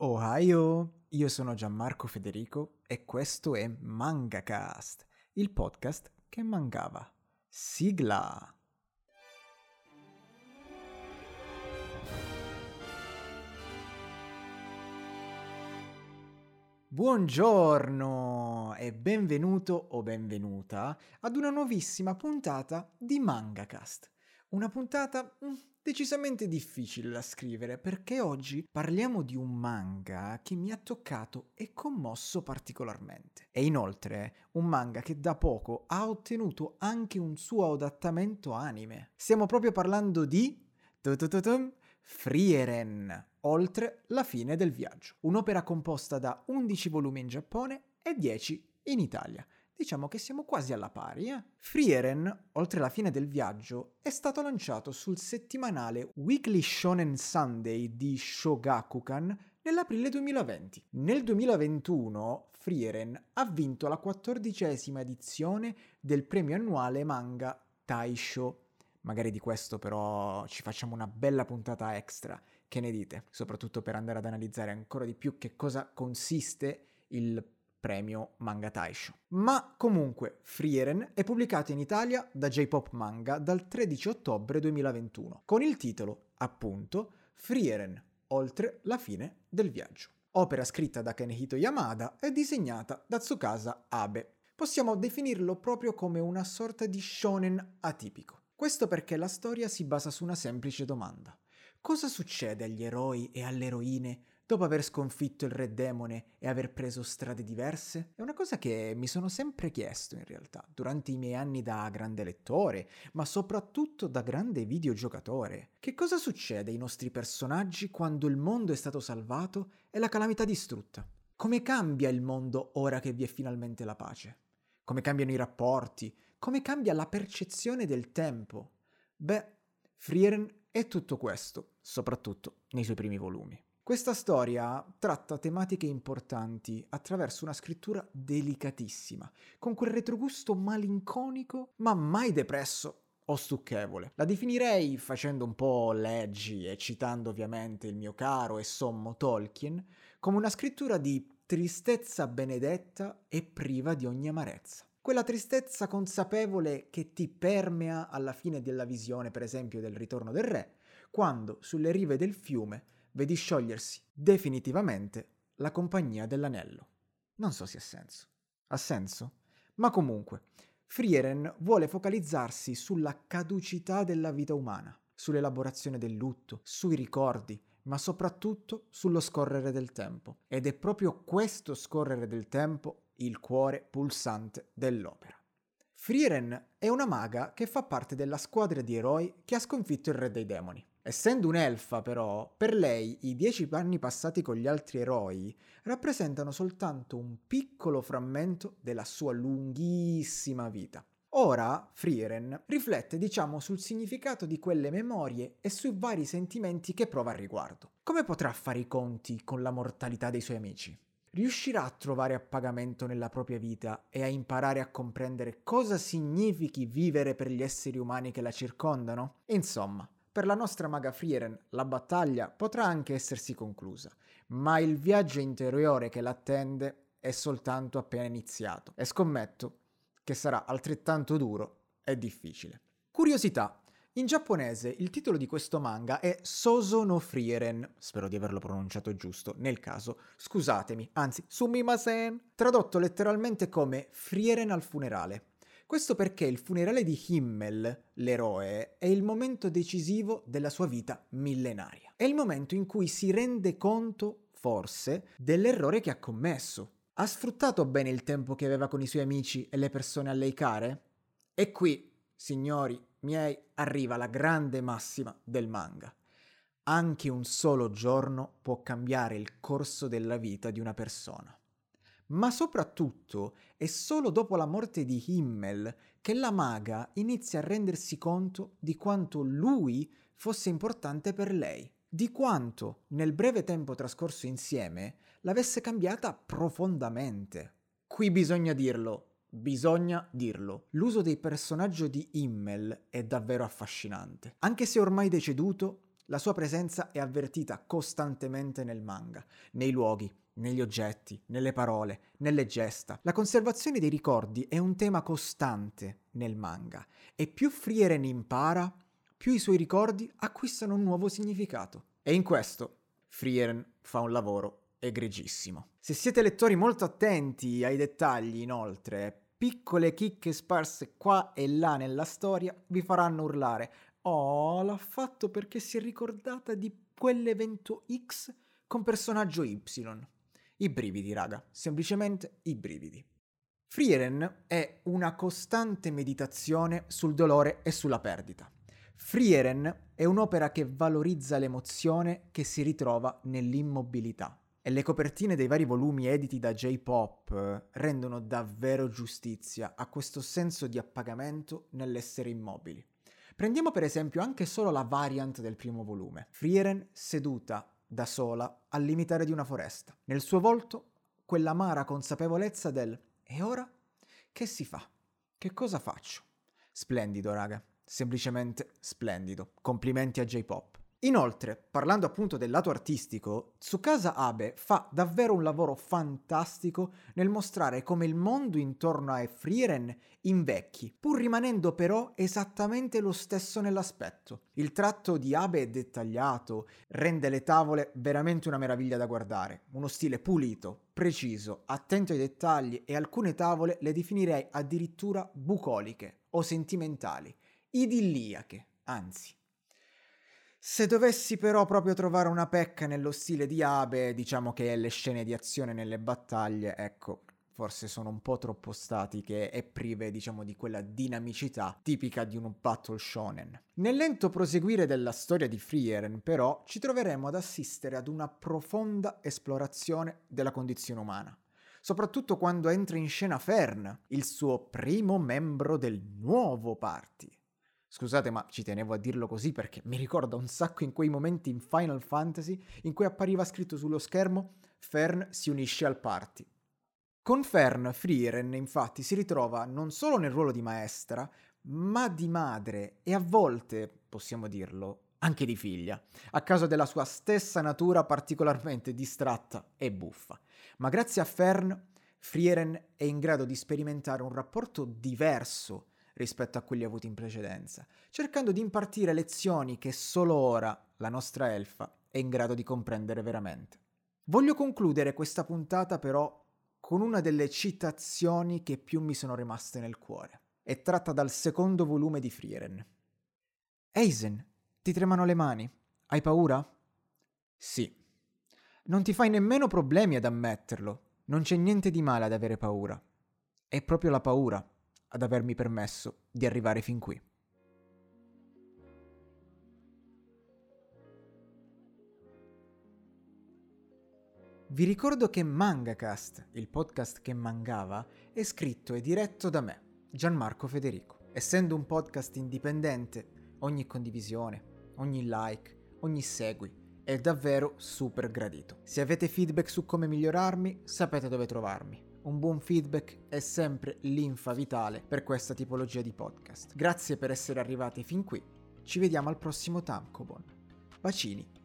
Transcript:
Ohio, io sono Gianmarco Federico e questo è MangaCast, il podcast che mangava. Sigla! Buongiorno e benvenuto o benvenuta ad una nuovissima puntata di MangaCast. Una puntata mm, decisamente difficile da scrivere perché oggi parliamo di un manga che mi ha toccato e commosso particolarmente. E inoltre un manga che da poco ha ottenuto anche un suo adattamento anime. Stiamo proprio parlando di... Frieren, oltre la fine del viaggio. Un'opera composta da 11 volumi in Giappone e 10 in Italia diciamo che siamo quasi alla pari. Eh? Frieren, oltre la fine del viaggio, è stato lanciato sul settimanale Weekly Shonen Sunday di Shogakukan nell'aprile 2020. Nel 2021 Frieren ha vinto la quattordicesima edizione del premio annuale manga Taisho. Magari di questo però ci facciamo una bella puntata extra. Che ne dite? Soprattutto per andare ad analizzare ancora di più che cosa consiste il premio Manga Taisho. Ma comunque, Frieren è pubblicato in Italia da J-Pop Manga dal 13 ottobre 2021, con il titolo, appunto, Frieren, oltre la fine del viaggio. Opera scritta da Kenehito Yamada e disegnata da Tsukasa Abe. Possiamo definirlo proprio come una sorta di shonen atipico. Questo perché la storia si basa su una semplice domanda. Cosa succede agli eroi e alle eroine dopo aver sconfitto il re demone e aver preso strade diverse? È una cosa che mi sono sempre chiesto in realtà, durante i miei anni da grande lettore, ma soprattutto da grande videogiocatore. Che cosa succede ai nostri personaggi quando il mondo è stato salvato e la calamità distrutta? Come cambia il mondo ora che vi è finalmente la pace? Come cambiano i rapporti? Come cambia la percezione del tempo? Beh, Frieren è tutto questo, soprattutto nei suoi primi volumi. Questa storia tratta tematiche importanti attraverso una scrittura delicatissima, con quel retrogusto malinconico ma mai depresso o stucchevole. La definirei, facendo un po' leggi e citando ovviamente il mio caro e sommo Tolkien, come una scrittura di tristezza benedetta e priva di ogni amarezza. Quella tristezza consapevole che ti permea alla fine della visione, per esempio, del ritorno del re, quando sulle rive del fiume vedi sciogliersi definitivamente la compagnia dell'anello. Non so se ha senso. Ha senso? Ma comunque, Frieren vuole focalizzarsi sulla caducità della vita umana, sull'elaborazione del lutto, sui ricordi, ma soprattutto sullo scorrere del tempo. Ed è proprio questo scorrere del tempo il cuore pulsante dell'opera. Frieren è una maga che fa parte della squadra di eroi che ha sconfitto il re dei demoni. Essendo un'elfa, però, per lei i dieci anni passati con gli altri eroi rappresentano soltanto un piccolo frammento della sua lunghissima vita. Ora Frieren riflette, diciamo, sul significato di quelle memorie e sui vari sentimenti che prova al riguardo. Come potrà fare i conti con la mortalità dei suoi amici? Riuscirà a trovare appagamento nella propria vita e a imparare a comprendere cosa significhi vivere per gli esseri umani che la circondano? Insomma, per la nostra maga Frieren la battaglia potrà anche essersi conclusa, ma il viaggio interiore che l'attende è soltanto appena iniziato e scommetto che sarà altrettanto duro e difficile. Curiosità. In giapponese il titolo di questo manga è Soso no Frieren, spero di averlo pronunciato giusto, nel caso scusatemi, anzi sumimasen, tradotto letteralmente come Frieren al funerale. Questo perché il funerale di Himmel, l'eroe, è il momento decisivo della sua vita millenaria. È il momento in cui si rende conto, forse, dell'errore che ha commesso. Ha sfruttato bene il tempo che aveva con i suoi amici e le persone a lei care? E qui, signori miei, arriva la grande massima del manga. Anche un solo giorno può cambiare il corso della vita di una persona ma soprattutto è solo dopo la morte di Himmel che la maga inizia a rendersi conto di quanto lui fosse importante per lei, di quanto nel breve tempo trascorso insieme l'avesse cambiata profondamente. Qui bisogna dirlo, bisogna dirlo. L'uso dei personaggi di Himmel è davvero affascinante. Anche se ormai deceduto, La sua presenza è avvertita costantemente nel manga, nei luoghi, negli oggetti, nelle parole, nelle gesta. La conservazione dei ricordi è un tema costante nel manga e più Frieren impara, più i suoi ricordi acquistano un nuovo significato. E in questo Frieren fa un lavoro egregissimo. Se siete lettori molto attenti ai dettagli, inoltre, piccole chicche sparse qua e là nella storia vi faranno urlare Oh, l'ha fatto perché si è ricordata di quell'evento X con personaggio Y. I brividi, raga, semplicemente i brividi. Frieren è una costante meditazione sul dolore e sulla perdita. Frieren è un'opera che valorizza l'emozione che si ritrova nell'immobilità. E le copertine dei vari volumi editi da J-Pop eh, rendono davvero giustizia a questo senso di appagamento nell'essere immobili. Prendiamo per esempio anche solo la variant del primo volume. Frieren seduta da sola al limitare di una foresta. Nel suo volto quell'amara consapevolezza del e ora che si fa? Che cosa faccio? Splendido, raga. Semplicemente splendido. Complimenti a J-Pop. Inoltre, parlando appunto del lato artistico, Tsukasa Abe fa davvero un lavoro fantastico nel mostrare come il mondo intorno a Frieren invecchi, pur rimanendo però esattamente lo stesso nell'aspetto. Il tratto di Abe è dettagliato, rende le tavole veramente una meraviglia da guardare, uno stile pulito, preciso, attento ai dettagli e alcune tavole le definirei addirittura bucoliche o sentimentali, idilliache, anzi. Se dovessi però proprio trovare una pecca nello stile di Abe, diciamo che le scene di azione nelle battaglie, ecco, forse sono un po' troppo statiche e prive, diciamo, di quella dinamicità tipica di un battle shonen. Nel lento proseguire della storia di Frieren, però, ci troveremo ad assistere ad una profonda esplorazione della condizione umana. Soprattutto quando entra in scena Fern, il suo primo membro del nuovo party. Scusate, ma ci tenevo a dirlo così perché mi ricorda un sacco in quei momenti in Final Fantasy in cui appariva scritto sullo schermo Fern si unisce al party. Con Fern, Frieren infatti si ritrova non solo nel ruolo di maestra, ma di madre e a volte, possiamo dirlo, anche di figlia, a causa della sua stessa natura particolarmente distratta e buffa. Ma grazie a Fern, Frieren è in grado di sperimentare un rapporto diverso rispetto a quelli avuti in precedenza, cercando di impartire lezioni che solo ora la nostra elfa è in grado di comprendere veramente. Voglio concludere questa puntata però con una delle citazioni che più mi sono rimaste nel cuore. È tratta dal secondo volume di Frieren. Eisen, ti tremano le mani. Hai paura? Sì. Non ti fai nemmeno problemi ad ammetterlo. Non c'è niente di male ad avere paura. È proprio la paura ad avermi permesso di arrivare fin qui. Vi ricordo che Mangacast, il podcast che mangava, è scritto e diretto da me, Gianmarco Federico. Essendo un podcast indipendente, ogni condivisione, ogni like, ogni segui è davvero super gradito. Se avete feedback su come migliorarmi, sapete dove trovarmi un buon feedback è sempre l'infa vitale per questa tipologia di podcast. Grazie per essere arrivati fin qui. Ci vediamo al prossimo Tankobon. Bacini